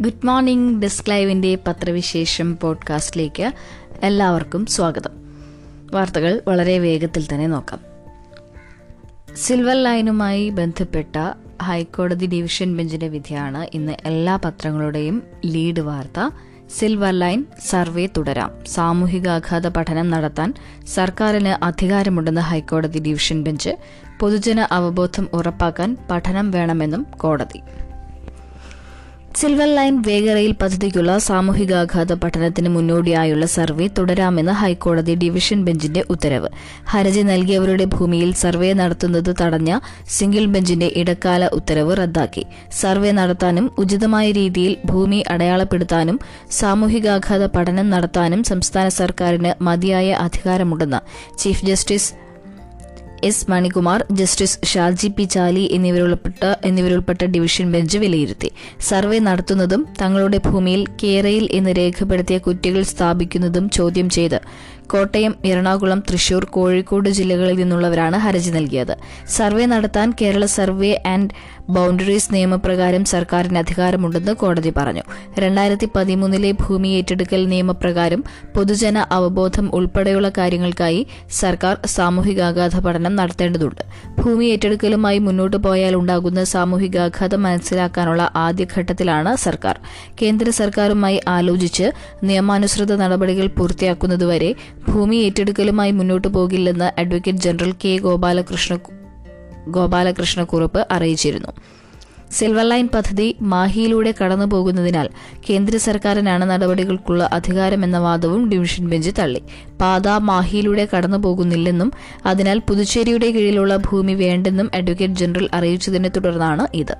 Good morning desk ലൈവിന്റെ പത്രവിശേഷം പോഡ്കാസ്റ്റിലേക്ക് എല്ലാവർക്കും സ്വാഗതം. വാർത്തകൾ വളരെ വേഗത്തിൽ തന്നെ നോക്കാം. സിൽവർ ലൈനുമായി ബന്ധപ്പെട്ട ഹൈക്കോടതി ഡിവിഷൻ ബെഞ്ചിന്റെ വിധിയാണ് ഇന്ന് എല്ലാ പത്രങ്ങളുടെയും ലീഡ് വാർത്ത. സിൽവർ ലൈൻ സർവേ തുടരാം. സാമൂഹികാഘാത പഠനം നടത്താൻ സർക്കാരിന് അധികാരമുണ്ടെന്ന് ഹൈക്കോടതി ഡിവിഷൻ ബെഞ്ച്. പൊതുജന അവബോധം ഉറപ്പാക്കാൻ പഠനം വേണമെന്നും കോടതി. സിൽവർ ലൈൻ വേഗറയിൽ പദ്ധതിക്കുള്ള സാമൂഹികാഘാത പഠനത്തിന് മുന്നോടിയായുള്ള സർവേ തുടരാമെന്ന് ഹൈക്കോടതി ഡിവിഷൻ ബെഞ്ചിന്റെ ഉത്തരവ്. ഹർജി നൽകിയവരുടെ ഭൂമിയിൽ സർവേ നടത്തുന്നത് തടഞ്ഞ സിംഗിൾ ബെഞ്ചിന്റെ ഇടക്കാല ഉത്തരവ് റദ്ദാക്കി. സർവേ നടത്താനും ഉചിതമായ രീതിയിൽ ഭൂമി അടയാളപ്പെടുത്താനും സാമൂഹികാഘാത പഠനം നടത്താനും സംസ്ഥാന സർക്കാരിന് മതിയായ അധികാരമുണ്ടെന്ന് chief justice S Manikumar justice Shaji P Chaly എന്നിവരുൾപ്പെട്ട എന്നിവരുൾപ്പെട്ട ഡിവിഷൻ ബെഞ്ച് വിലയിരുത്തി. സർവേ നടത്തുന്നതും തങ്ങളുടെ ഭൂമിയിൽ കേരയിൽ എന്ന് രേഖപ്പെടുത്തിയ കുറ്റികൾ സ്ഥാപിക്കുന്നതും ചോദ്യം ചെയ്ത് കോട്ടയം എറണാകുളം തൃശൂർ കോഴിക്കോട് ജില്ലകളിൽ നിന്നുള്ളവരാണ് ഹർജി നൽകിയത്. സർവേ നടത്താൻ കേരള സർവേ ആൻഡ് ബൌണ്ടറീസ് നിയമപ്രകാരം സർക്കാരിന് അധികാരമുണ്ടെന്ന് കോടതി പറഞ്ഞു. രണ്ടായിരത്തി പതിമൂന്നിലെ ഭൂമി ഏറ്റെടുക്കൽ നിയമപ്രകാരം പൊതുജന അവബോധം ഉൾപ്പെടെയുള്ള കാര്യങ്ങൾക്കായി സർക്കാർ സാമൂഹികാഘാത പഠനം നടത്തേണ്ടതുണ്ട്. ഭൂമി ഏറ്റെടുക്കലുമായി മുന്നോട്ടു പോയാൽ ഉണ്ടാകുന്ന സാമൂഹികാഘാതം മനസ്സിലാക്കാനുള്ള ആദ്യഘട്ടത്തിലാണ് സർക്കാർ. കേന്ദ്ര സർക്കാരുമായി ആലോചിച്ച് നിയമാനുസൃത നടപടികൾ പൂർത്തിയാക്കുന്നതുവരെ ഭൂമി ഏറ്റെടുക്കലുമായി മുന്നോട്ടു പോകില്ലെന്ന് advocate general K Gopalakrishna Gopalakrishna Kurup അറിയിച്ചിരുന്നു. സിൽവർ ലൈൻ പദ്ധതി മാഹിയിലൂടെ കടന്നു പോകുന്നതിനാൽ കേന്ദ്ര സർക്കാരിനാണ് നടപടികൾക്കുള്ള അധികാരമെന്ന വാദവും ഡിവിഷൻ ബെഞ്ച് തള്ളി. പാത മാഹിയിലൂടെ കടന്നു പോകുന്നില്ലെന്നും അതിനാൽ പുതുച്ചേരിയുടെ കീഴിലുള്ള ഭൂമി വേണ്ടെന്നും അഡ്വക്കേറ്റ് ജനറൽ അറിയിച്ചതിനെ തുടർന്നാണ് ഇത്.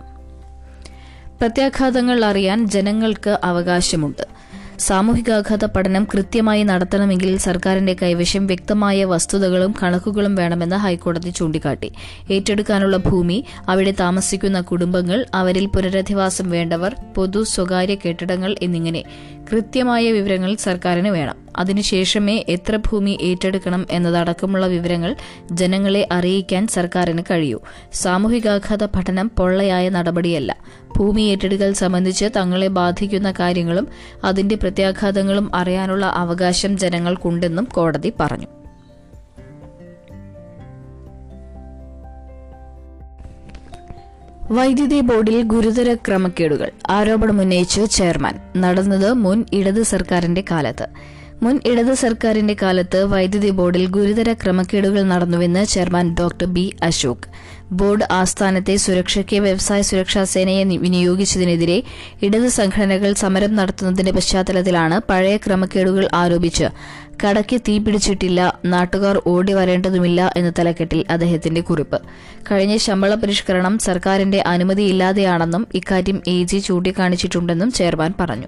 പ്രത്യാഘാതങ്ങൾ അറിയാൻ ജനങ്ങൾക്ക് അവകാശമുണ്ട്. സാമൂഹികാഘാത പഠനം കൃത്യമായി നടത്തണമെങ്കിൽ സർക്കാരിന്റെ കൈവശം വ്യക്തമായ വസ്തുതകളും കണക്കുകളും വേണമെന്ന് ഹൈക്കോടതി ചൂണ്ടിക്കാട്ടി. ഏറ്റെടുക്കാനുള്ള ഭൂമി അവിടെ താമസിക്കുന്ന കുടുംബങ്ങൾ അവരിൽ പുനരധിവാസം വേണ്ടവർ പൊതു സ്വകാര്യ കെട്ടിടങ്ങൾ എന്നിങ്ങനെ കൃത്യമായ വിവരങ്ങൾ സർക്കാരിന് വേണം. അതിനുശേഷമേ എത്ര ഭൂമി ഏറ്റെടുക്കണം എന്നതടക്കമുള്ള വിവരങ്ങൾ ജനങ്ങളെ അറിയിക്കാൻ സർക്കാരിന് കഴിയൂ. സാമൂഹികാഘാത പഠനം പൊള്ളയായ നടപടിയല്ല. ഭൂമി ഏറ്റെടുക്കൽ സംബന്ധിച്ച് തങ്ങളെ ബാധിക്കുന്ന കാര്യങ്ങളും അതിന്റെ പ്രത്യാഘാതങ്ങളും അറിയാനുള്ള അവകാശം ജനങ്ങൾക്കുണ്ടെന്നും കോടതി പറഞ്ഞു. വൈദ്യുതി ബോർഡിൽ ഗുരുതര ക്രമക്കേടുകൾ ആരോപണമുന്നയിച്ച് ചെയർമാൻ. നടന്നത് മുൻ ഇടത് സർക്കാരിന്റെ കാലത്ത്. മുൻ ഇടത് സർക്കാരിന്റെ കാലത്ത് വൈദ്യുതി ബോർഡിൽ ഗുരുതര ക്രമക്കേടുകൾ നടന്നുവെന്ന് chairman doctor B Ashok. Board ആസ്ഥാനത്തെ സുരക്ഷയ്ക്ക് വ്യവസായ സുരക്ഷാ സേനയെ വിനിയോഗിച്ചതിനെതിരെ ഇടത് സംഘടനകൾ സമരം നടത്തുന്നതിന്റെ പശ്ചാത്തലത്തിലാണ് പഴയ ക്രമക്കേടുകൾ ആരോപിച്ച് കടയ്ക്ക് തീ പിടിച്ചിട്ടില്ല നാട്ടുകാർ ഓടി വരേണ്ടതുമില്ല എന്ന തലക്കെട്ടിൽ അദ്ദേഹത്തിന്റെ കുറിപ്പ്. കഴിഞ്ഞ ശമ്പള പരിഷ്കരണം സർക്കാരിന്റെ അനുമതിയില്ലാതെയാണെന്നും ഇക്കാര്യം എ ജി ചൂണ്ടിക്കാണിച്ചിട്ടുണ്ടെന്നും ചെയർമാൻ പറഞ്ഞു.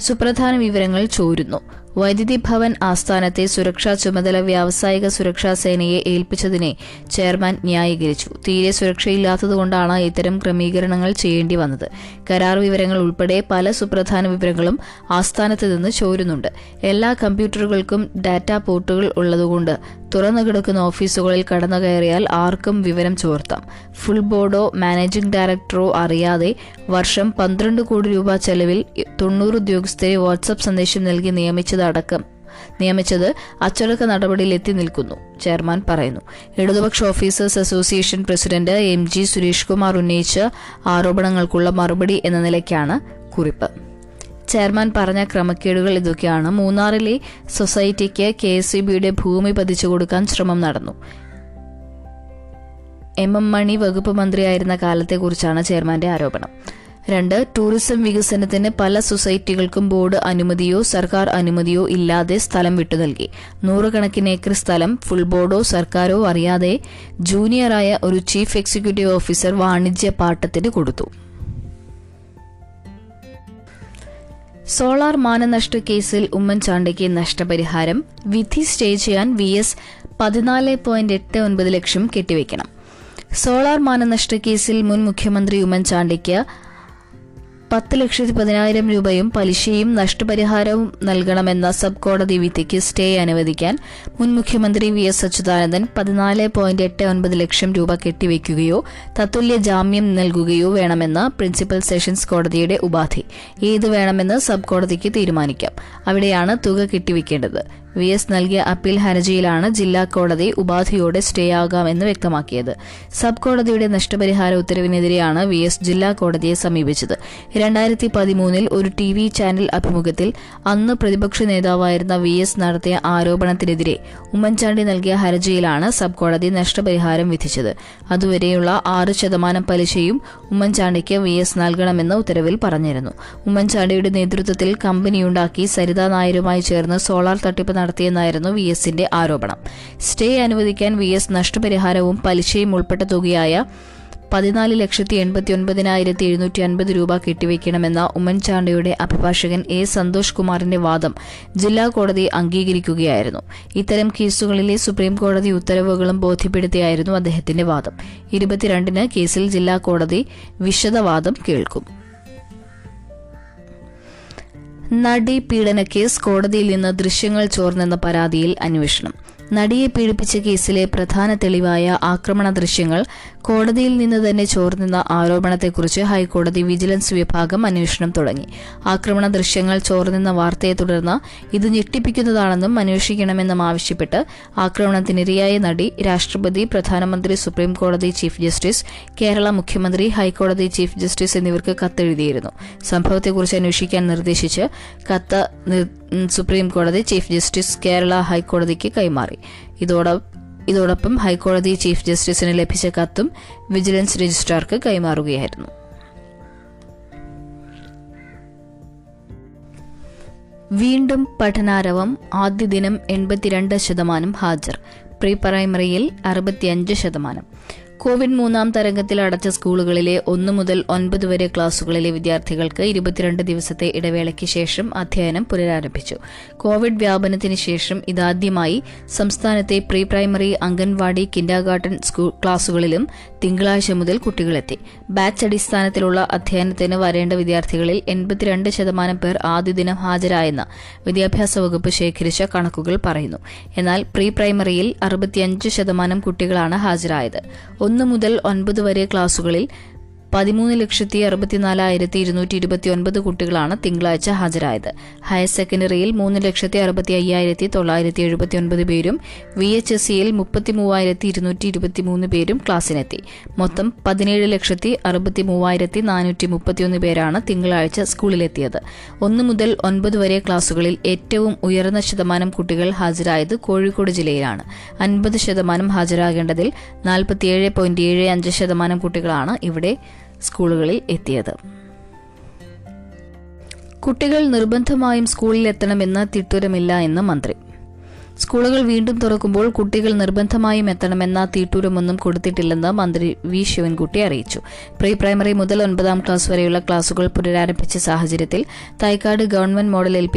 സുപ്രധാന വിവരങ്ങൾ ചോരുന്നു. വൈദ്യുതി ഭവൻ ആസ്ഥാനത്തെ സുരക്ഷാ ചുമതല വ്യാവസായിക സുരക്ഷാ സേനയെ ഏൽപ്പിച്ചതിനെ ചെയർമാൻ ന്യായീകരിച്ചു. തീരെ സുരക്ഷയില്ലാത്തതുകൊണ്ടാണ് ഇത്തരം ക്രമീകരണങ്ങൾ ചെയ്യേണ്ടി വന്നത്. കരാർ വിവരങ്ങൾ ഉൾപ്പെടെ പല സുപ്രധാന വിവരങ്ങളും ആസ്ഥാനത്ത് നിന്ന് ചോരുന്നുണ്ട്. എല്ലാ കമ്പ്യൂട്ടറുകൾക്കും ഡാറ്റാ പോർട്ടുകൾ ഉള്ളതുകൊണ്ട് തുറന്നു കിടക്കുന്ന ഓഫീസുകളിൽ കടന്നു കയറിയാൽ ആർക്കും വിവരം ചോർത്താം. ഫുൾ ബോർഡോ മാനേജിംഗ് ഡയറക്ടറോ അറിയാതെ വർഷം പന്ത്രണ്ട് കോടി രൂപ ചെലവിൽ തൊണ്ണൂറ് ഉദ്യോഗസ്ഥരെ വാട്സപ്പ് സന്ദേശം നൽകി നിയമിച്ചതടക്കം നിയമിച്ചത് അച്ചടക്ക നടപടിയിൽ എത്തി നിൽക്കുന്നു ചെയർമാൻ പറയുന്നു. ഇടതുപക്ഷ officers association president M G Suresh Kumar ഉന്നയിച്ച ആരോപണങ്ങൾക്കുള്ള മറുപടി എന്ന നിലയ്ക്കാണ് കുറിപ്പ്. ചെയർമാൻ പറഞ്ഞ ക്രമക്കേടുകൾ ഇതൊക്കെയാണ്. മൂന്നാറിലെ സൊസൈറ്റിക്ക് കെ എസ് ഇ ബിയുടെ ഭൂമി പതിച്ചു കൊടുക്കാൻ ശ്രമം നടന്നു. എം എം മണി വകുപ്പ് മന്ത്രിയായിരുന്ന കാലത്തെക്കുറിച്ചാണ് ചെയർമാന്റെ ആരോപണം. രണ്ട് ടൂറിസം വികസനത്തിന് പല സൊസൈറ്റികൾക്കും ബോർഡ് അനുമതിയോ സർക്കാർ അനുമതിയോ ഇല്ലാതെ സ്ഥലം വിട്ടു നൽകി. നൂറുകണക്കിന് ഏക്കർ സ്ഥലം ഫുൾ ബോർഡോ സർക്കാരോ അറിയാതെ ജൂനിയറായ ഒരു ചീഫ് എക്സിക്യൂട്ടീവ് ഓഫീസർ വാണിജ്യ പാട്ടത്തിന് കൊടുത്തു. സോളാർ മാനനഷ്ട കേസിൽ ഉമ്മൻചാണ്ടിക്ക് നഷ്ടപരിഹാരം. വിധി സ്റ്റേ ചെയ്യാൻ വി എസ് പതിനാല് പോയിന്റ് എട്ട് ഒൻപത് ലക്ഷം കെട്ടിവെക്കണം. സോളാർ മാനനഷ്ട കേസിൽ മുൻ മുഖ്യമന്ത്രി ഉമ്മൻചാണ്ടിക്ക് പത്ത് ലക്ഷത്തി പതിനായിരം രൂപയും പലിശയും നഷ്ടപരിഹാരവും നൽകണമെന്ന സബ് കോടതി വിധിക്ക് സ്റ്റേ അനുവദിക്കാൻ മുൻ മുഖ്യമന്ത്രി വി എസ് അച്യുതാനന്ദൻ പതിനാല് പോയിന്റ് എട്ട് ഒൻപത് ലക്ഷം രൂപ കെട്ടിവെക്കുകയോ തത്തുല്യ ജാമ്യം നൽകുകയോ വേണമെന്ന പ്രിൻസിപ്പൽ സെഷൻസ് കോടതിയുടെ ഉപാധി. ഏത് വേണമെന്ന് സബ് കോടതിക്ക് തീരുമാനിക്കാം. അവിടെയാണ് തുക കെട്ടിവെക്കേണ്ടത്. വി എസ് നൽകിയ അപ്പീൽ ഹർജിയിലാണ് ജില്ലാ കോടതി ഉപാധിയോടെ സ്റ്റേ ആകാമെന്ന് വ്യക്തമാക്കിയത്. സബ് കോടതിയുടെ നഷ്ടപരിഹാര ഉത്തരവിനെതിരെയാണ് വി എസ് ജില്ലാ കോടതിയെ സമീപിച്ചത്. രണ്ടായിരത്തി പതിമൂന്നിൽ ഒരു ടി വി ചാനൽ അഭിമുഖത്തിൽ അന്ന് പ്രതിപക്ഷ നേതാവായിരുന്ന വി എസ് നടത്തിയ ആരോപണത്തിനെതിരെ ഉമ്മൻചാണ്ടി നൽകിയ ഹർജിയിലാണ് സബ് കോടതി നഷ്ടപരിഹാരം വിധിച്ചത്. അതുവരെയുള്ള ആറ് ശതമാനം പലിശയും ഉമ്മൻചാണ്ടിക്ക് വി എസ് നൽകണമെന്ന് ഉത്തരവിൽ പറഞ്ഞിരുന്നു. ഉമ്മൻചാണ്ടിയുടെ നേതൃത്വത്തിൽ കമ്പനിയുണ്ടാക്കി സരിതാ നായരുമായി ചേർന്ന് സോളാർ തട്ടിപ്പ് നടത്തിയെന്നായിരുന്നു വി എസിന്റെ ആരോപണം. സ്റ്റേ അനുവദിക്കാൻ വി എസ് നഷ്ടപരിഹാരവും പലിശയും ഉൾപ്പെട്ട തുകയായ പതിനാല് ലക്ഷത്തി എൺപത്തി ഒൻപതിനായിരത്തി എഴുന്നൂറ്റി അൻപത് രൂപ കെട്ടിവെക്കണമെന്ന ഉമ്മൻചാണ്ടിയുടെ അഭിഭാഷകൻ എ സന്തോഷ് കുമാറിന്റെ വാദം ജില്ലാ കോടതി അംഗീകരിക്കുകയായിരുന്നു. ഇത്തരം കേസുകളിലെ സുപ്രീം കോടതി ഉത്തരവുകളും ബോധ്യപ്പെടുത്തിയായിരുന്നു അദ്ദേഹത്തിന്റെ വാദം. ഇരുപത്തിരണ്ടിന് കേസിൽ ജില്ലാ കോടതി വിശദവാദം കേൾക്കും. നടി പീഡനക്കേസ് കോടതിയിൽ നിന്ന് ദൃശ്യങ്ങൾ ചോർന്നെന്ന പരാതിയിൽ അന്വേഷണം നടിയെ പീഡിപ്പിച്ച കേസിലെ പ്രധാന തെളിവായ ആക്രമണ ദൃശ്യങ്ങൾ കോടതിയിൽ നിന്ന് തന്നെ ചോർന്നെന്ന ആരോപണത്തെക്കുറിച്ച് ഹൈക്കോടതി വിജിലൻസ് വിഭാഗം അന്വേഷണം തുടങ്ങി. ആക്രമണ ദൃശ്യങ്ങൾ ചോർന്നെന്ന വാർത്തയെ തുടർന്ന് ഇത് ഞെട്ടിപ്പിക്കുന്നതാണെന്നും അന്വേഷിക്കണമെന്നും ആവശ്യപ്പെട്ട് ആക്രമണത്തിനിരയായ നടി രാഷ്ട്രപതി പ്രധാനമന്ത്രി സുപ്രീം കോടതി ചീഫ് ജസ്റ്റിസ് കേരള മുഖ്യമന്ത്രി ഹൈക്കോടതി ചീഫ് ജസ്റ്റിസ് എന്നിവർക്ക് കത്തെഴുതിയിരുന്നു. സംഭവത്തെക്കുറിച്ച് അന്വേഷിക്കാൻ നിർദ്ദേശിച്ച് കത്ത് സുപ്രീം കോടതി ചീഫ് ജസ്റ്റിസ് കേരള ഹൈക്കോടതിക്ക് കൈമാറി. ഇതോടെ ഇതോടൊപ്പം ഹൈക്കോടതി ചീഫ് ജസ്റ്റിസിന് ലഭിച്ച കത്തും വിജിലൻസ് രജിസ്ട്രാർക്ക് കൈമാറുകയായിരുന്നു. വീണ്ടും പഠനാരവം ആദ്യ ദിനം എൺപത്തിരണ്ട് ശതമാനം ഹാജർ. പ്രീ പ്രൈമറിയിൽ അറുപത്തിയഞ്ച് ശതമാനം. കോവിഡ് മൂന്നാം തരംഗത്തിൽ അടച്ച സ്കൂളുകളിലെ ഒന്നു മുതൽ ഒൻപത് വരെ ക്ലാസുകളിലെ വിദ്യാർത്ഥികൾക്ക് ഇരുപത്തിരണ്ട് ദിവസത്തെ ഇടവേളയ്ക്ക് ശേഷം അധ്യയനം പുനരാരംഭിച്ചു. കോവിഡ് വ്യാപനത്തിന് ശേഷം ഇതാദ്യമായി സംസ്ഥാനത്തെ pre primary anganwadi kindergarten school ക്ലാസുകളിലും തിങ്കളാഴ്ച മുതൽ കുട്ടികളെത്തി. ബാച്ച് അടിസ്ഥാനത്തിലുള്ള അധ്യയനത്തിന് വരേണ്ട വിദ്യാർത്ഥികളിൽ എൺപത്തിരണ്ട് ശതമാനം പേർ ആദ്യ ദിനം ഹാജരായെന്ന് വിദ്യാഭ്യാസ വകുപ്പ് ശേഖരിച്ച കണക്കുകൾ പറയുന്നു. എന്നാൽ പ്രീ പ്രൈമറിയിൽ അറുപത്തിയഞ്ച് ശതമാനം കുട്ടികളാണ് ഹാജരായത്. ഒന്ന് മുതൽ ഒൻപത് വരെ ക്ലാസുകളിൽ പതിമൂന്ന് ലക്ഷത്തി അറുപത്തിനാലായിരത്തി ഇരുന്നൂറ്റി ഇരുപത്തി ഒൻപത് കുട്ടികളാണ് തിങ്കളാഴ്ച ഹാജരായത്. ഹയർ സെക്കൻഡറിയിൽ മൂന്ന് ലക്ഷത്തി അറുപത്തി അയ്യായിരത്തി തൊള്ളായിരത്തി എഴുപത്തി ഒൻപത് പേരും വി എച്ച് എസ് സിയിൽ മുപ്പത്തി മൂവായിരത്തി ഇരുന്നൂറ്റി ഇരുപത്തി മൂന്ന് പേരും ക്ലാസ്സിനെത്തി മൊത്തം പതിനേഴ് ലക്ഷത്തി അറുപത്തി മൂവായിരത്തി നാനൂറ്റി മുപ്പത്തിയൊന്ന് പേരാണ് തിങ്കളാഴ്ച സ്കൂളിലെത്തിയത്. ഒന്ന് മുതൽ ഒൻപത് വരെ ക്ലാസുകളിൽ ഏറ്റവും ഉയർന്ന ശതമാനം കുട്ടികൾ ഹാജരായത് കോഴിക്കോട് ജില്ലയിലാണ്. അൻപത് ശതമാനം ഹാജരാകേണ്ടതിൽ നാൽപ്പത്തിയേഴ് പോയിന്റ് ഏഴ് അഞ്ച് ശതമാനം കുട്ടികളാണ് ഇവിടെ സ്കൂളുകളിൽ എത്തിയത്. കുട്ടികൾ നിർബന്ധമായും സ്കൂളിൽ എത്തണമെന്ന് തിട്ടൂരമില്ല എന്ന് മന്ത്രി. സ്കൂളുകൾ വീണ്ടും തുറക്കുമ്പോൾ കുട്ടികൾ നിർബന്ധമായും എത്തണമെന്ന തീട്ടൂരമൊന്നും കൊടുത്തിട്ടില്ലെന്ന് മന്ത്രി വി. ശിവൻകുട്ടി അറിയിച്ചു. പ്രീ പ്രൈമറി മുതൽ ഒൻപതാം ക്ലാസ് വരെയുള്ള ക്ലാസുകൾ പുനരാരംഭിച്ച സാഹചര്യത്തിൽ Thycaud government model L.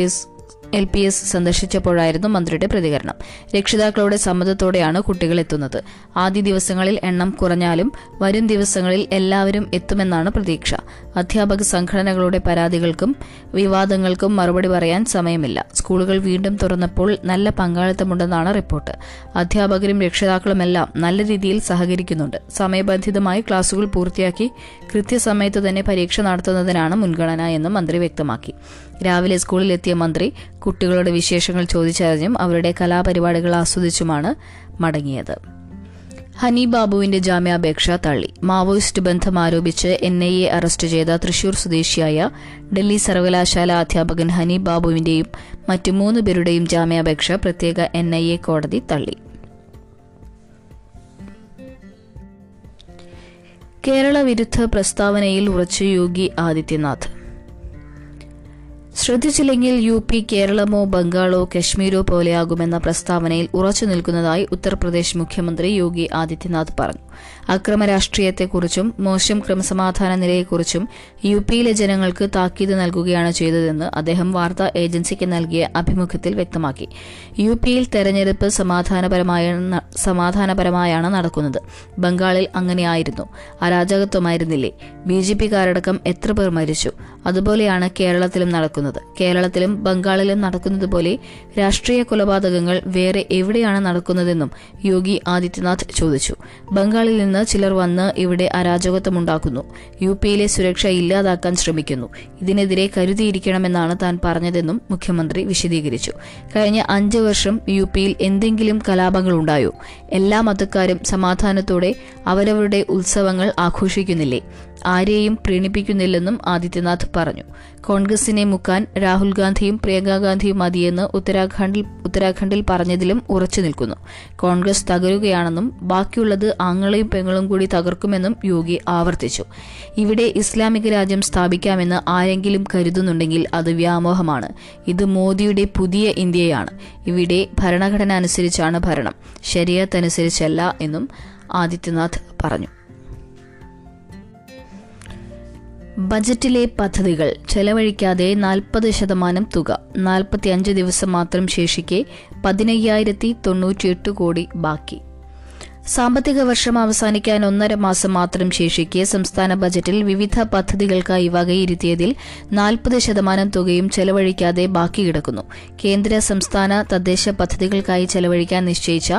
L P S സന്ദർശിച്ചപ്പോഴായിരുന്നു മന്ത്രിയുടെ പ്രതികരണം. രക്ഷിതാക്കളുടെ സമ്മതത്തോടെയാണ് കുട്ടികൾ എത്തുന്നത്. ആദ്യ ദിവസങ്ങളിൽ എണ്ണം കുറഞ്ഞാലും വരും ദിവസങ്ങളിൽ എല്ലാവരും എത്തുമെന്നാണ് പ്രതീക്ഷ. അധ്യാപക സംഘടനകളുടെ പരാതികൾക്കും വിവാദങ്ങൾക്കും മറുപടി പറയാൻ സമയമില്ല. സ്കൂളുകൾ വീണ്ടും തുറന്നപ്പോൾ നല്ല പങ്കാളിത്തമുണ്ടെന്നാണ് റിപ്പോർട്ട്. അധ്യാപകരും രക്ഷിതാക്കളുമെല്ലാം നല്ല രീതിയിൽ സഹകരിക്കുന്നുണ്ട്. സമയബന്ധിതമായി ക്ലാസുകൾ പൂർത്തിയാക്കി കൃത്യസമയത്ത് തന്നെ പരീക്ഷ നടത്തുന്നതിനാണ് മുൻഗണന എന്ന് മന്ത്രി വ്യക്തമാക്കി. രാവിലെ സ്കൂളിലെത്തിയ മന്ത്രി കുട്ടികളുടെ വിശേഷങ്ങൾ ചോദിച്ചറിഞ്ഞും അവരുടെ കലാപരിപാടികൾ ആസ്വദിച്ചുമാണ് മടങ്ങിയത്. ഹനി ബാബുവിന്റെ ജാമ്യാപേക്ഷ തള്ളി. മാവോയിസ്റ്റ് ബന്ധം ആരോപിച്ച് എൻ ഐ എ അറസ്റ്റ് ചെയ്ത തൃശൂർ സ്വദേശിയായ ഡൽഹി സർവകലാശാല അധ്യാപകൻ ഹനി ബാബുവിന്റെയും മറ്റു മൂന്ന് പേരുടെയും ജാമ്യാപേക്ഷ പ്രത്യേക എൻ ഐ എ കോടതി തള്ളി. കേരള വിരുദ്ധ പ്രസ്താവനയിൽ ഉറച്ചു യോഗി ആദിത്യനാഥ്. ശ്രദ്ധിച്ചില്ലെങ്കിൽ യു പി കേരളമോ ബംഗാളോ കശ്മീരോ പോലെയാകുമെന്ന പ്രസ്താവനയിൽ ഉറച്ചു നിൽക്കുന്നതായി ഉത്തർപ്രദേശ് മുഖ്യമന്ത്രി യോഗി ആദിത്യനാഥ് പറഞ്ഞു. അക്രമ രാഷ്ട്രീയത്തെക്കുറിച്ചും മോശം ക്രമസമാധാന നിലയെക്കുറിച്ചും യു പിയിലെ ജനങ്ങൾക്ക് താക്കീത് നൽകുകയാണ് ചെയ്തതെന്ന് അദ്ദേഹം വാർത്താ ഏജൻസിക്ക് നൽകിയ അഭിമുഖത്തിൽ വ്യക്തമാക്കി. യു പിയിൽ തെരഞ്ഞെടുപ്പ് സമാധാനപരമായ സമാധാനപരമായാണ് നടക്കുന്നത്. ബംഗാളിൽ അങ്ങനെയായിരുന്നു. അരാജകത്വമായിരുന്നില്ലേ? ബി ജെ പിക്കാരടക്കം എത്ര പേർ മരിച്ചു? അതുപോലെയാണ് കേരളത്തിലും നടക്കുന്നത്. കേരളത്തിലും ബംഗാളിലും നടക്കുന്നതുപോലെ രാഷ്ട്രീയ കൊലപാതകങ്ങൾ വേറെ എവിടെയാണ് നടക്കുന്നതെന്നും യോഗി ആദിത്യനാഥ് ചോദിച്ചു. ബംഗാളിൽ നിന്ന് ചിലർ വന്ന് ഇവിടെ അരാജകത്വമുണ്ടാക്കുന്നു. യു പിയിലെ സുരക്ഷ ഇല്ലാതാക്കാൻ ശ്രമിക്കുന്നു. ഇതിനെതിരെ കരുതിയിരിക്കണമെന്നാണ് താൻ പറഞ്ഞതെന്നും മുഖ്യമന്ത്രി വിശദീകരിച്ചു. കഴിഞ്ഞ അഞ്ച് വർഷം യു പിയിൽ എന്തെങ്കിലും കലാപങ്ങളുണ്ടായോ എല്ലാ മതക്കാരും സമാധാനത്തോടെ അവരവരുടെ ഉത്സവങ്ങൾ ആഘോഷിക്കുന്നില്ലേ? ആരെയും പ്രീണിപ്പിക്കുന്നില്ലെന്നും ആദിത്യനാഥ് പറഞ്ഞു. കോൺഗ്രസിനെ മുക്കാൻ രാഹുൽ ഗാന്ധിയും പ്രിയങ്കാ ഗാന്ധിയും മതിയെന്ന് ഉത്തരാഖണ്ഡിൽ ഉത്തരാഖണ്ഡിൽ പറഞ്ഞതിലും ഉറച്ചു നിൽക്കുന്നു. കോൺഗ്രസ് തകരുകയാണെന്നും ബാക്കിയുള്ളത് ആങ്ങളെയും പെങ്ങളും കൂടി തകർക്കുമെന്നും യോഗി ആവർത്തിച്ചു. ഇവിടെ ഇസ്ലാമിക രാജ്യം സ്ഥാപിക്കാമെന്ന് ആരെങ്കിലും കരുതുന്നുണ്ടെങ്കിൽ അത് വ്യാമോഹമാണ്. ഇത് മോദിയുടെ പുതിയ ഇന്ത്യയാണ്. ഇവിടെ ഭരണഘടന അനുസരിച്ചാണ് ഭരണം. ശരിയത്ത് അനുസരിച്ചല്ല എന്നും ആദിത്യനാഥ് പറഞ്ഞു. ബജറ്റിലെ പദ്ധതികൾ ചെലവഴിക്കാതെ നാൽപ്പത് ശതമാനം തുക നാൽപ്പത്തിയഞ്ച് ദിവസം മാത്രം ശേഷിക്കെ പതിനയ്യായിരത്തി തൊണ്ണൂറ്റിയെട്ട് കോടി ബാക്കി. സാമ്പത്തിക വർഷം അവസാനിക്കാൻ ഒന്നര മാസം മാത്രം ശേഷിക്കെ സംസ്ഥാന ബജറ്റിൽ വിവിധ പദ്ധതികൾക്കായി വകയിരുത്തിയതിൽ നാൽപ്പത് ശതമാനം തുകയും ചെലവഴിക്കാതെ ബാക്കി കിടക്കുന്നു. കേന്ദ്ര സംസ്ഥാന തദ്ദേശ പദ്ധതികൾക്കായി ചെലവഴിക്കാൻ നിശ്ചയിച്ച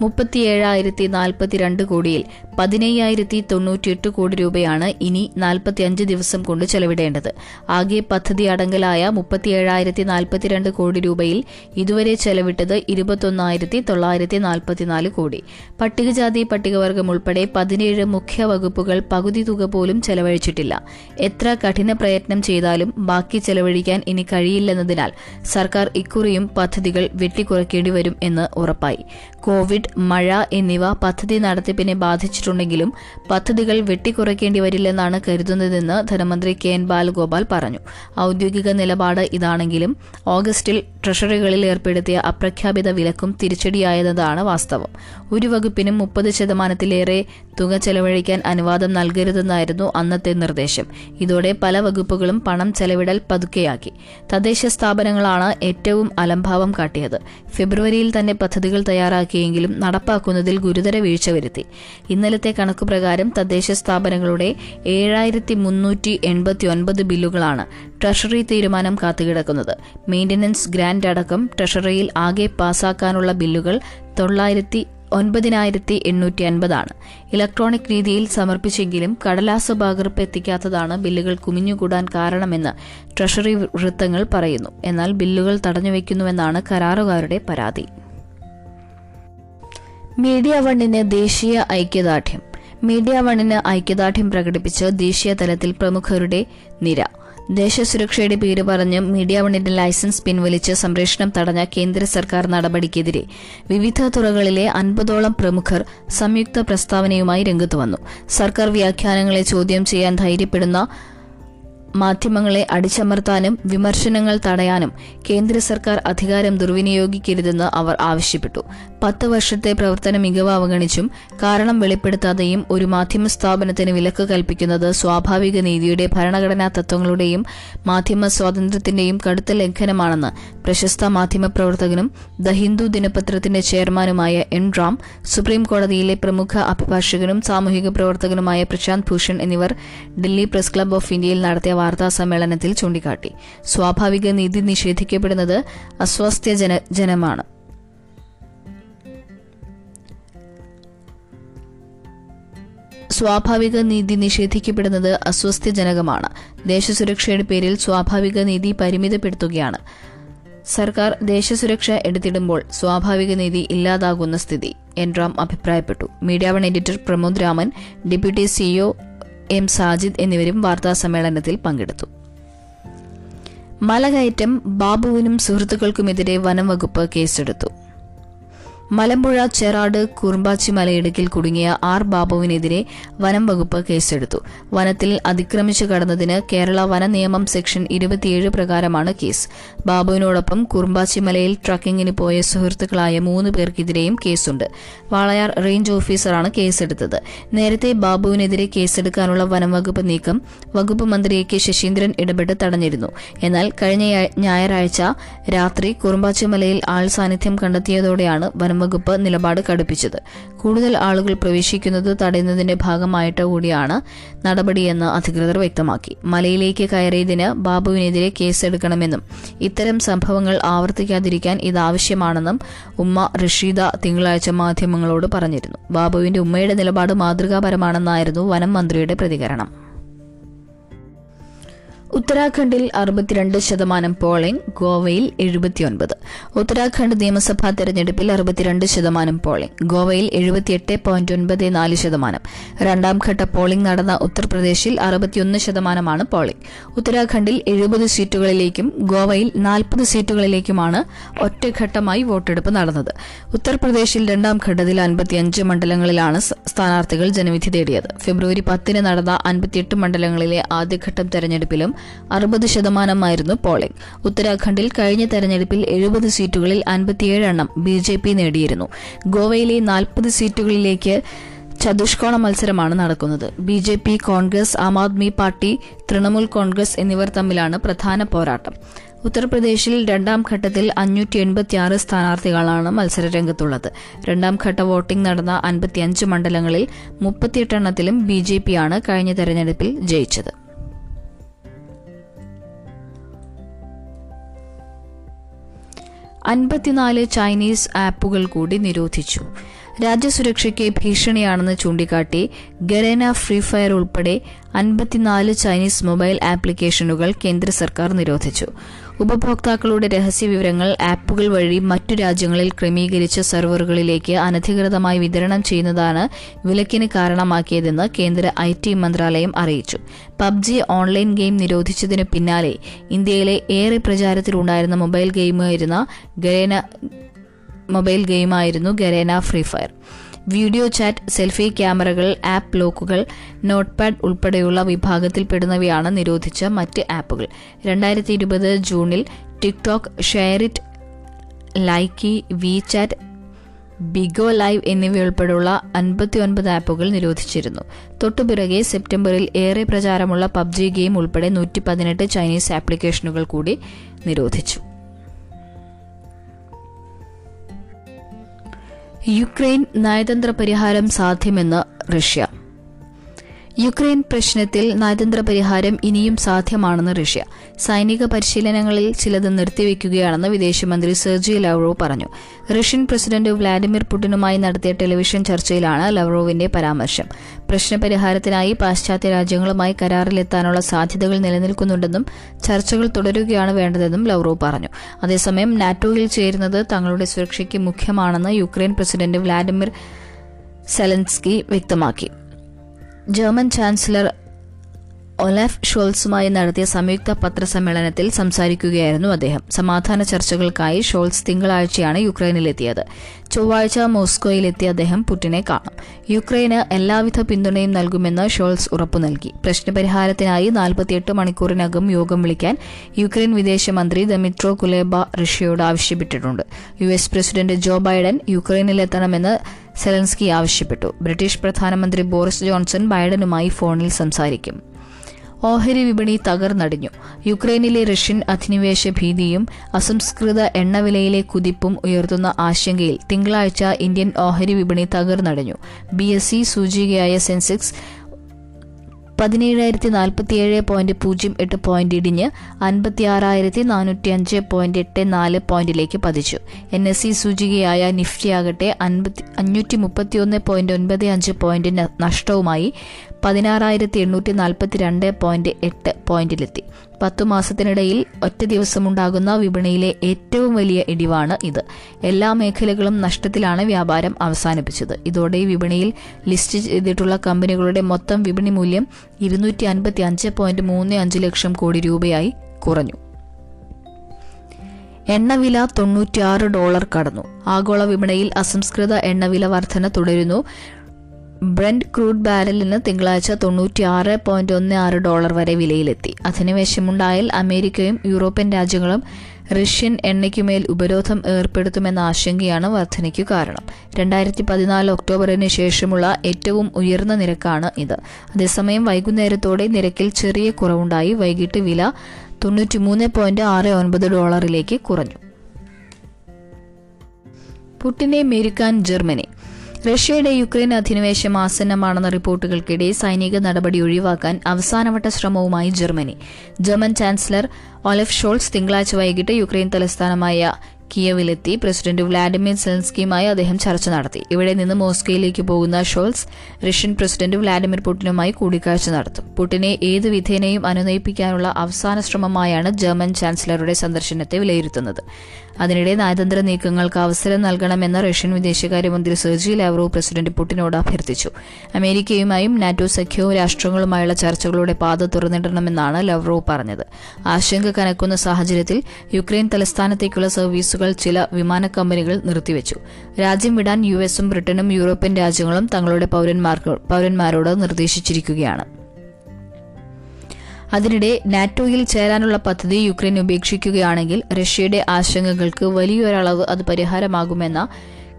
മുപ്പത്തിയേഴായിരത്തി നാൽപ്പത്തിരണ്ട് കോടിയിൽ പതിനയ്യായിരത്തി തൊണ്ണൂറ്റിയെട്ട് കോടി രൂപയാണ് ഇനി നാൽപ്പത്തിയഞ്ച് ദിവസം കൊണ്ട് ചെലവിടേണ്ടത്. ആകെ പദ്ധതി അടങ്കലായ മുപ്പത്തിയേഴായിരത്തി നാൽപ്പത്തിരണ്ട് കോടി രൂപയിൽ ഇതുവരെ ചെലവിട്ടത് ഇരുപത്തൊന്നായിരത്തി തൊള്ളായിരത്തി നാൽപ്പത്തിനാല് കോടി പട്ടികജാതി പട്ടികവർഗം ഉൾപ്പെടെ പതിനേഴ് മുഖ്യ വകുപ്പുകൾ പകുതി തുക പോലും ചെലവഴിച്ചിട്ടില്ല. എത്ര കഠിന പ്രയത്നം ചെയ്താലും ബാക്കി ചെലവഴിക്കാൻ ഇനി കഴിയില്ലെന്നതിനാൽ സർക്കാർ ഇക്കുറിയും പദ്ധതികൾ വെട്ടിക്കുറയ്ക്കേണ്ടി വരും എന്ന് ഉറപ്പായി. കോവിഡ് മഴ എന്നിവ പദ്ധതി നടത്തിപ്പിനെ ബാധിച്ചിട്ടുണ്ടെങ്കിലും പദ്ധതികൾ വെട്ടിക്കുറയ്ക്കേണ്ടി വരില്ലെന്നാണ് കരുതുന്നതെന്ന് ധനമന്ത്രി കെ എൻ ബാലഗോപാൽ പറഞ്ഞു. ഔദ്യോഗിക നിലപാട് ഇതാണെങ്കിലും ഓഗസ്റ്റിൽ ട്രഷറികളിൽ ഏർപ്പെടുത്തിയ അപ്രഖ്യാപിത വിലക്കും തിരിച്ചടിയായതാണ് വാസ്തവം. ഒരു വകുപ്പിനും മുപ്പത് ശതമാനത്തിലേറെ തുക ചെലവഴിക്കാൻ അനുവാദം നൽകരുതെന്നായിരുന്നു അന്നത്തെ നിർദ്ദേശം. ഇതോടെ പല വകുപ്പുകളും പണം ചെലവിടൽ പതുക്കെയാക്കി. തദ്ദേശ സ്ഥാപനങ്ങളാണ് ഏറ്റവും അലംഭാവം കാട്ടിയത്. ഫെബ്രുവരിയിൽ തന്നെ പദ്ധതികൾ തയ്യാറാക്കിയെങ്കിലും നടപ്പാക്കുന്നതിൽ ഗുരുതര വീഴ്ച വരുത്തി. ഇന്നലത്തെ കണക്കുപ്രകാരം തദ്ദേശ സ്ഥാപനങ്ങളുടെ ഏഴായിരത്തി മുന്നൂറ്റി എൺപത്തി ഒൻപത് ബില്ലുകളാണ് ട്രഷറി തീരുമാനം കാത്തുകിടക്കുന്നത്. മെയിന്റനൻസ് ഗ്രാന്റ് അടക്കം ട്രഷറിയിൽ ആകെ പാസാക്കാനുള്ള ബില്ലുകൾ തൊള്ളായിരത്തി ഒൻപതിനായിരത്തി എണ്ണൂറ്റി അൻപതാണ് ഇലക്ട്രോണിക് രീതിയിൽ സമർപ്പിച്ചെങ്കിലും കടലാസ് പകർപ്പ് എത്തിക്കാത്തതാണ് ബില്ലുകൾ കുമിഞ്ഞുകൂടാൻ കാരണമെന്ന് ട്രഷറി വൃത്തങ്ങൾ പറയുന്നു. എന്നാൽ ബില്ലുകൾ തടഞ്ഞുവെക്കുന്നുവെന്നാണ് കരാറുകാരുടെ പരാതി. മീഡിയ വണ്ണിന് ദേശീയ ഐക്യദാർഢ്യം. മീഡിയ വണ്ണിന് ഐക്യദാർഢ്യം പ്രകടിപ്പിച്ച് ദേശീയ തലത്തിൽ പ്രമുഖരുടെ നിര. ദേശസുരക്ഷയുടെ പേര് പറഞ്ഞ് മീഡിയ വണ്ണിന്റെ ലൈസൻസ് പിൻവലിച്ച് സംപ്രേഷണം തടഞ്ഞ കേന്ദ്ര സർക്കാർ നടപടിക്കെതിരെ വിവിധ തുറകളിലെ അൻപതോളം പ്രമുഖർ സംയുക്ത പ്രസ്താവനയുമായി രംഗത്തുവന്നു സർക്കാർ വ്യാഖ്യാനങ്ങളെ ചോദ്യം ചെയ്യാൻ ധൈര്യപ്പെടുന്ന മാധ്യമങ്ങളെ അടിച്ചമർത്താനും വിമർശനങ്ങൾ തടയാനും കേന്ദ്ര സർക്കാർ അധികാരം ദുർവിനിയോഗിക്കരുതെന്ന് അവർ ആവശ്യപ്പെട്ടു. പത്ത് വർഷത്തെ പ്രവർത്തന മികവ് അവഗണിച്ചും കാരണം വെളിപ്പെടുത്താതെയും ഒരു മാധ്യമ സ്ഥാപനത്തിന് വിലക്ക് കൽപ്പിക്കുന്നത് സ്വാഭാവിക നീതിയുടെ ഭരണഘടനാ തത്വങ്ങളുടെയും മാധ്യമ സ്വാതന്ത്ര്യത്തിന്റെയും കടുത്ത ലംഘനമാണെന്ന് പ്രശസ്ത മാധ്യമ പ്രവർത്തകനും ദ ഹിന്ദു ദിനപത്രത്തിന്റെ ചെയർമാനുമായ എൻ റാം സുപ്രീം കോടതിയിലെ പ്രമുഖ അഭിഭാഷകനും സാമൂഹിക പ്രവർത്തകനുമായ പ്രശാന്ത് ഭൂഷൺ എന്നിവർ ഡൽഹി പ്രസ് ക്ലബ് ഓഫ് ഇന്ത്യയിൽ നടത്തിയ വാർത്താ സമ്മേളനത്തിൽ ചൂണ്ടിക്കാട്ടി. സ്വാഭാവിക നീതി നിഷേധിക്കപ്പെടുന്നത് അസ്വാസ്ഥ്യ ജനമാണ്. സ്വാഭാവിക നീതി നിഷേധിക്കപ്പെടുന്നത് അസ്വസ്ഥജനകമാണ് ദേശസുരക്ഷയുടെ പേരിൽ സ്വാഭാവിക നീതി പരിമിതപ്പെടുത്തുകയാണ്. സർക്കാർ ദേശസുരക്ഷ എടുത്തിടുമ്പോൾ സ്വാഭാവിക നീതി ഇല്ലാതാകുന്ന സ്ഥിതി. എൻറാം അഭിപ്രായപ്പെട്ടു. Media one editor Pramod Raman deputy CEO M Sajid എന്നിവരും വാർത്താ സമ്മേളനത്തിൽ പങ്കെടുത്തു. മലകയറ്റം ബാബുവിനും സുഹൃത്തുക്കൾക്കുമെതിരെ വനംവകുപ്പ് കേസെടുത്തു. മലമ്പുഴ ചെറാട് കുറുമ്പാച്ചി മലയിടുക്കിൽ കുടുങ്ങിയ ആർ ബാബുവിനെതിരെ വനം വകുപ്പ് കേസെടുത്തു. വനത്തിൽ അതിക്രമിച്ചു കടന്നതിന് കേരള വന നിയമം സെക്ഷൻ ഇരുപത്തിയേഴ് പ്രകാരമാണ് കേസ്. ബാബുവിനോടൊപ്പം കുറുമ്പാച്ചി മലയിൽ ട്രക്കിങ്ങിന് പോയ സുഹൃത്തുക്കളായ മൂന്ന് പേർക്കെതിരെയും കേസുണ്ട്. വാളയാർ റേഞ്ച് ഓഫീസറാണ് കേസെടുത്തത്. നേരത്തെ ബാബുവിനെതിരെ കേസെടുക്കാനുള്ള വനം വകുപ്പ് നീക്കം വകുപ്പ് മന്ത്രി എ കെ ശശീന്ദ്രൻ ഇടപെട്ട് തടഞ്ഞിരുന്നു. എന്നാൽ കഴിഞ്ഞ ഞായറാഴ്ച രാത്രി കുറുമ്പാച്ചി മലയിൽ ആൾ സാന്നിധ്യം കണ്ടെത്തിയതോടെയാണ് വനംവകുപ്പ് നിലപാട് കടുപ്പിച്ചത്. കൂടുതൽ ആളുകൾ പ്രവേശിക്കുന്നത് തടയുന്നതിന്റെ ഭാഗമായിട്ട് കൂടിയാണ് നടപടിയെന്ന് അധികൃതർ വ്യക്തമാക്കി. മലയിലേക്ക് കയറിയതിന് ബാബുവിനെതിരെ കേസെടുക്കണമെന്നും ഇത്തരം സംഭവങ്ങൾ ആവർത്തിക്കാതിരിക്കാൻ ഇതാവശ്യമാണെന്നും ഉമ്മ റഷീദ തിങ്കളാഴ്ച മാധ്യമങ്ങളോട് പറഞ്ഞിരുന്നു. ബാബുവിന്റെ ഉമ്മയുടെ നിലപാട് മാതൃകാപരമാണെന്നായിരുന്നു വനം മന്ത്രിയുടെ പ്രതികരണം. ഉത്തരാഖണ്ഡിൽ അറുപത്തിരണ്ട് ശതമാനം പോളിംഗ് ഗോവയിൽ എഴുപത്തിയൊൻപത്. ഉത്തരാഖണ്ഡ് നിയമസഭാ തെരഞ്ഞെടുപ്പിൽ അറുപത്തിരണ്ട് ശതമാനം പോളിംഗ് ഗോവയിൽ എഴുപത്തിയെട്ട് പോയിന്റ് ഒൻപത് നാല് ശതമാനം. രണ്ടാം ഘട്ട പോളിംഗ് നടന്ന ഉത്തർപ്രദേശിൽ അറുപത്തിയൊന്ന് ശതമാനമാണ് പോളിംഗ്. ഉത്തരാഖണ്ഡിൽ എഴുപത് സീറ്റുകളിലേക്കും ഗോവയിൽ നാൽപ്പത് സീറ്റുകളിലേക്കുമാണ് ഒറ്റഘട്ടമായി വോട്ടെടുപ്പ് നടന്നത്. ഉത്തർപ്രദേശിൽ രണ്ടാം ഘട്ടത്തിൽ അൻപത്തിയഞ്ച് മണ്ഡലങ്ങളിലാണ് സ്ഥാനാർത്ഥികൾ ജനവിധി തേടിയത്. ഫെബ്രുവരി പത്തിന് നടന്ന അൻപത്തിയെട്ട് മണ്ഡലങ്ങളിലെ ആദ്യഘട്ടം തെരഞ്ഞെടുപ്പിലും അറുപത് ശതമാനമായിരുന്നു പോളിംഗ്. ഉത്തരാഖണ്ഡിൽ കഴിഞ്ഞ തെരഞ്ഞെടുപ്പിൽ എഴുപത് സീറ്റുകളിൽ അൻപത്തിയേഴ് എണ്ണം ബി ജെ പി നേടിയിരുന്നു. ഗോവയിലെ നാൽപ്പത് സീറ്റുകളിലേക്ക് ചതുഷ്കോണ മത്സരമാണ് നടക്കുന്നത്. B J P Congress Aam Aadmi Party Trinamool Congress എന്നിവർ തമ്മിലാണ് പ്രധാന പോരാട്ടം. ഉത്തർപ്രദേശിൽ രണ്ടാം ഘട്ടത്തിൽ അഞ്ഞൂറ്റി എൺപത്തിയാറ് സ്ഥാനാർത്ഥികളാണ് മത്സരരംഗത്തുള്ളത്. രണ്ടാം ഘട്ട വോട്ടിംഗ് നടന്ന അൻപത്തിയഞ്ച് മണ്ഡലങ്ങളിൽ മുപ്പത്തിയെട്ടെണ്ണത്തിലും ബി ജെ പിയാണ് കഴിഞ്ഞ തെരഞ്ഞെടുപ്പിൽ ജയിച്ചത്. അൻപത്തിനാല് ചൈനീസ് ആപ്പുകൾ കൂടി നിരോധിച്ചു. രാജ്യസുരക്ഷയ്ക്ക് ഭീഷണിയാണെന്ന് ചൂണ്ടിക്കാട്ടി ഗരേന ഫ്രീ ഫയർ ഉൾപ്പെടെ അൻപത്തിനാല് ചൈനീസ് മൊബൈൽ ആപ്ലിക്കേഷനുകൾ കേന്ദ്ര സർക്കാർ നിരോധിച്ചു. ഉപഭോക്താക്കളുടെ രഹസ്യവിവരങ്ങൾ ആപ്പുകൾ വഴി മറ്റു രാജ്യങ്ങളിൽ ക്രമീകരിച്ച സെർവറുകളിലേക്ക് അനധികൃതമായി വിതരണം ചെയ്യുന്നതാണ് വിലക്കിന് കാരണമാക്കിയതെന്ന് കേന്ദ്ര ഐ ടി മന്ത്രാലയം അറിയിച്ചു. പബ്ജി ഓൺലൈൻ ഗെയിം നിരോധിച്ചതിനു പിന്നാലെ ഇന്ത്യയിലെ ഏറെ പ്രചാരത്തിലുണ്ടായിരുന്ന മൊബൈൽ ഗെയിമായിരുന്ന Garena mobile ഗെയിമായിരുന്നു Garena free fire. Video chat selfie ക്യാമറകൾ ആപ്പ് ലോക്കുകൾ നോട്ട്പാഡ് ഉൾപ്പെടെയുള്ള വിഭാഗത്തിൽപ്പെടുന്നവയാണ് നിരോധിച്ച മറ്റ് ആപ്പുകൾ. രണ്ടായിരത്തി ഇരുപത് ജൂണിൽ TikTok SHAREit Likee V Chat Bigo Live എന്നിവയുൾപ്പെടെയുള്ള അൻപത്തി ഒൻപത് ആപ്പുകൾ നിരോധിച്ചിരുന്നു. തൊട്ടുപിറകെ സെപ്റ്റംബറിൽ ഏറെ പ്രചാരമുള്ള പബ്ജി ഗെയിം ഉൾപ്പെടെ നൂറ്റി പതിനെട്ട് ചൈനീസ് ആപ്ലിക്കേഷനുകൾ കൂടി നിരോധിച്ചു. യുക്രൈൻ നയതന്ത്ര പരിഹാരം സാധ്യമെന്ന് റഷ്യ. യുക്രൈൻ പ്രശ്നത്തിൽ നയതന്ത്ര പരിഹാരം ഇനിയും സാധ്യമാണെന്ന് റഷ്യ. സൈനിക പരിശീലനങ്ങളിൽ ചിലത് നിർത്തിവെക്കുകയാണെന്ന് വിദേശമന്ത്രി സെർജി ലവ്റോ പറഞ്ഞു. റഷ്യൻ പ്രസിഡന്റ് വ്ളാഡിമിർ പുടിനുമായി നടത്തിയ ടെലിവിഷൻ ചർച്ചയിലാണ് ലവ്റോവിന്റെ പരാമർശം. പ്രശ്നപരിഹാരത്തിനായി പാശ്ചാത്യ രാജ്യങ്ങളുമായി കരാറിലെത്താനുള്ള സാധ്യതകൾ നിലനിൽക്കുന്നുണ്ടെന്നും ചർച്ചകൾ തുടരുകയാണ് വേണ്ടതെന്നും ലവ്റോ പറഞ്ഞു. അതേസമയം നാറ്റോയിൽ ചേരുന്നത് തങ്ങളുടെ സുരക്ഷയ്ക്ക് മുഖ്യമാണെന്ന് യുക്രൈൻ പ്രസിഡന്റ് വ്ളാഡിമിർ സെലൻസ്കി വ്യക്തമാക്കി. ജർമ്മൻ ചാൻസലർ ഒലാഫ് ഷോൾസുമായി നടത്തിയ സംയുക്ത പത്രസമ്മേളനത്തിൽ സംസാരിക്കുകയായിരുന്നു അദ്ദേഹം. സമാധാന ചർച്ചകൾക്കായി ഷോൾസ് തിങ്കളാഴ്ചയാണ് യുക്രൈനിലെത്തിയത്. ചൊവ്വാഴ്ച മോസ്കോയിലെത്തിയ അദ്ദേഹം പുടിനെ കാണും. യുക്രൈന് എല്ലാവിധ പിന്തുണയും നൽകുമെന്ന് ഷോൾസ് ഉറപ്പു നൽകി. പ്രശ്നപരിഹാരത്തിനായി നാൽപ്പത്തിയെട്ട് മണിക്കൂറിനകം യോഗം വിളിക്കാൻ യുക്രൈൻ വിദേശമന്ത്രി ദമിട്രോ കുലേബ റഷ്യയോട് ആവശ്യപ്പെട്ടിട്ടുണ്ട്. U S president Joe Biden യുക്രൈനിലെത്തണമെന്ന് Zelensky ആവശ്യപ്പെട്ടു. ബ്രിട്ടീഷ് പ്രധാനമന്ത്രി ബോറിസ് ജോൺസൺ ബൈഡനുമായി ഫോണിൽ സംസാരിക്കും. ഓഹരി വിപണി തകർന്നടിഞ്ഞു. യുക്രൈനിലെ റഷ്യൻ അധിനിവേശ ഭീതിയും അസംസ്കൃത എണ്ണവിലയിലെ കുതിപ്പും ഉയർത്തുന്ന ആശങ്കയിൽ തിങ്കളാഴ്ച ഇന്ത്യൻ ഓഹരി വിപണി തകർന്നടിഞ്ഞു. ബി എസ് സി സൂചികയായ സെൻസെക്സ് പതിനേഴായിരത്തി നാൽപ്പത്തി ഏഴ് പോയിന്റ് പൂജ്യം എട്ട് പോയിന്റ് ഇടിഞ്ഞ് അൻപത്തി ആറായിരത്തി നാനൂറ്റി അഞ്ച് പോയിന്റ് എട്ട് നാല് പോയിന്റിലേക്ക് പതിച്ചു. എൻ എസ് സി സൂചികയായ നിഫ്റ്റിയാകട്ടെ അൻപത്തി അഞ്ഞൂറ്റി മുപ്പത്തി ഒന്ന് പോയിന്റ് ഒൻപത് അഞ്ച് പോയിന്റ് നഷ്ടവുമായി പതിനാറായിരത്തി എണ്ണൂറ്റി നാൽപ്പത്തി രണ്ട് പോയിന്റ് എട്ട് പോയിന്റിലെത്തി. പത്തു മാസത്തിനിടയിൽ ഒറ്റ ദിവസമുണ്ടാകുന്ന വിപണിയിലെ ഏറ്റവും വലിയ ഇടിവാണ് ഇത്. എല്ലാ മേഖലകളും നഷ്ടത്തിലാണ് വ്യാപാരം അവസാനിപ്പിച്ചത്. ഇതോടെ വിപണിയിൽ ലിസ്റ്റ് ചെയ്തിട്ടുള്ള കമ്പനികളുടെ മൊത്തം വിപണി മൂല്യം ഇരുന്നൂറ്റി അൻപത്തി അഞ്ച് പോയിന്റ് മൂന്ന് അഞ്ച് ലക്ഷം കോടി രൂപയായി കുറഞ്ഞു. എണ്ണവില തൊണ്ണൂറ്റിയാറ് ഡോളർ കടന്നു. ആഗോള വിപണിയിൽ അസംസ്കൃത എണ്ണവില വർധന തുടരുന്നു. ബ്രന്റ് ക്രൂഡ് ബാരലിന് തിങ്കളാഴ്ച തൊണ്ണൂറ്റിയാറ് പോയിന്റ് ഒന്ന് ആറ് ഡോളർ വരെ വിലയിലെത്തി. അധിനിവേശമുണ്ടായാൽ അമേരിക്കയും യൂറോപ്യൻ രാജ്യങ്ങളും റഷ്യൻ എണ്ണയ്ക്കുമേൽ ഉപരോധം ഏർപ്പെടുത്തുമെന്ന ആശങ്കയാണ് വർധനയ്ക്കു കാരണം. രണ്ടായിരത്തി പതിനാല് ഒക്ടോബറിന് ശേഷമുള്ള ഏറ്റവും ഉയർന്ന നിരക്കാണ് ഇത്. അതേസമയം വൈകുന്നേരത്തോടെ നിരക്കിൽ ചെറിയ കുറവുണ്ടായി. വൈകിട്ട് വില തൊണ്ണൂറ്റിമൂന്ന് പോയിന്റ് ആറ് ഒൻപത് ഡോളറിലേക്ക് കുറഞ്ഞു. പുട്ടിനെ മെരുക്കാൻ ജർമ്മനി. റഷ്യയുടെ യുക്രൈൻ അധിനിവേശം ആസന്നമാണെന്ന റിപ്പോർട്ടുകൾക്കിടെ സൈനിക നടപടി ഒഴിവാക്കാൻ അവസാനവട്ട ശ്രമവുമായി Germany. German chancellor Olaf Scholz തിങ്കളാഴ്ച വൈകിട്ട് യുക്രൈൻ തലസ്ഥാനമായ കിയവിലെത്തി പ്രസിഡന്റ് വ്ളാഡിമിർ സെലൻസ്കിയുമായി അദ്ദേഹം ചർച്ച നടത്തി. ഇവിടെ നിന്ന് മോസ്കോയിലേക്ക് പോകുന്ന ഷോൾസ് റഷ്യൻ പ്രസിഡന്റ് വ്ളാഡിമിർ പുടിനുമായി കൂടിക്കാഴ്ച നടത്തും. പുടിനെ ഏത് വിധേനയും അനുനയിപ്പിക്കാനുള്ള അവസാന ശ്രമമായാണ് ജർമ്മൻ ചാൻസലറുടെ സന്ദർശനത്തെ വിലയിരുത്തുന്നത്. അതിനിടെ നയതന്ത്ര നീക്കങ്ങൾക്ക് അവസരം നൽകണമെന്ന് റഷ്യൻ വിദേശകാര്യമന്ത്രി സെർജി ലാവ്റോവ് പ്രസിഡന്റ് പുടിനോട് അഭ്യർത്ഥിച്ചു. അമേരിക്കയുമായും നാറ്റോ സഖ്യവും രാഷ്ട്രങ്ങളുമായുള്ള ചർച്ചകളുടെ പാത തുറന്നിടണമെന്നാണ് ലവ്റോവ് പറഞ്ഞത്. ആശങ്ക കനക്കുന്ന സാഹചര്യത്തിൽ യുക്രൈൻ തലസ്ഥാനത്തേക്കുള്ള സർവീസുകൾ ചില വിമാന കമ്പനികൾ നിർത്തിവെച്ചു. രാജ്യം വിടാൻ യു എസും ബ്രിട്ടനും യൂറോപ്യൻ രാജ്യങ്ങളും തങ്ങളുടെ പൗരന്മാരോട് നിർദ്ദേശിച്ചിരിക്കുകയാണ്. അതിനിടെ നാറ്റോയിൽ ചേരാനുള്ള പദ്ധതി യുക്രൈൻ ഉപേക്ഷിക്കുകയാണെങ്കിൽ റഷ്യയുടെ ആശങ്കകൾക്ക് വലിയൊരളവ് അത് പരിഹാരമാകുമെന്ന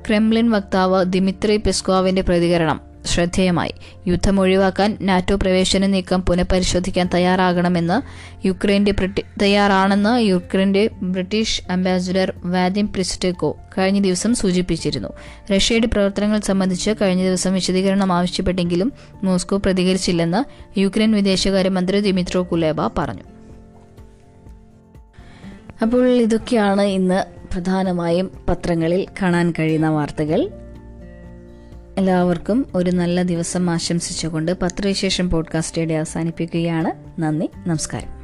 ക്രെംലിൻ വക്താവ് ദിമിത്രി പെസ്കോവിന്റെ പ്രതികരണം. ശ്രദ്ധേയമായി. യുദ്ധം ഒഴിവാക്കാൻ നാറ്റോ പ്രവേശന നീക്കം പുനഃപരിശോധിക്കാൻ തയ്യാറാകണമെന്ന് യുക്രൈന്റെ തയ്യാറാണെന്ന് യുക്രൈന്റെ ബ്രിട്ടീഷ് അംബാസിഡർ വാദിം പ്രിസ്റ്റേക്കോ കഴിഞ്ഞ ദിവസം സൂചിപ്പിച്ചിരുന്നു. റഷ്യയുടെ പ്രവർത്തനങ്ങൾ സംബന്ധിച്ച് കഴിഞ്ഞ ദിവസം വിശദീകരണം ആവശ്യപ്പെട്ടെങ്കിലും മോസ്കോ പ്രതികരിച്ചില്ലെന്ന് യുക്രൈൻ വിദേശകാര്യമന്ത്രി ദിമിത്രോ കുലേബ പറഞ്ഞു. അപ്പോൾ ഇതൊക്കെയാണ് ഇന്ന് പ്രധാനമായും പത്രങ്ങളിൽ കാണാൻ കഴിയുന്ന വാർത്തകൾ. എല്ലാവർക്കും ഒരു നല്ല ദിവസം ആശംസിച്ചുകൊണ്ട് പത്രവിശേഷം പോഡ്കാസ്റ്റ് അവസാനിപ്പിക്കുകയാണ്. നന്ദി നമസ്കാരം.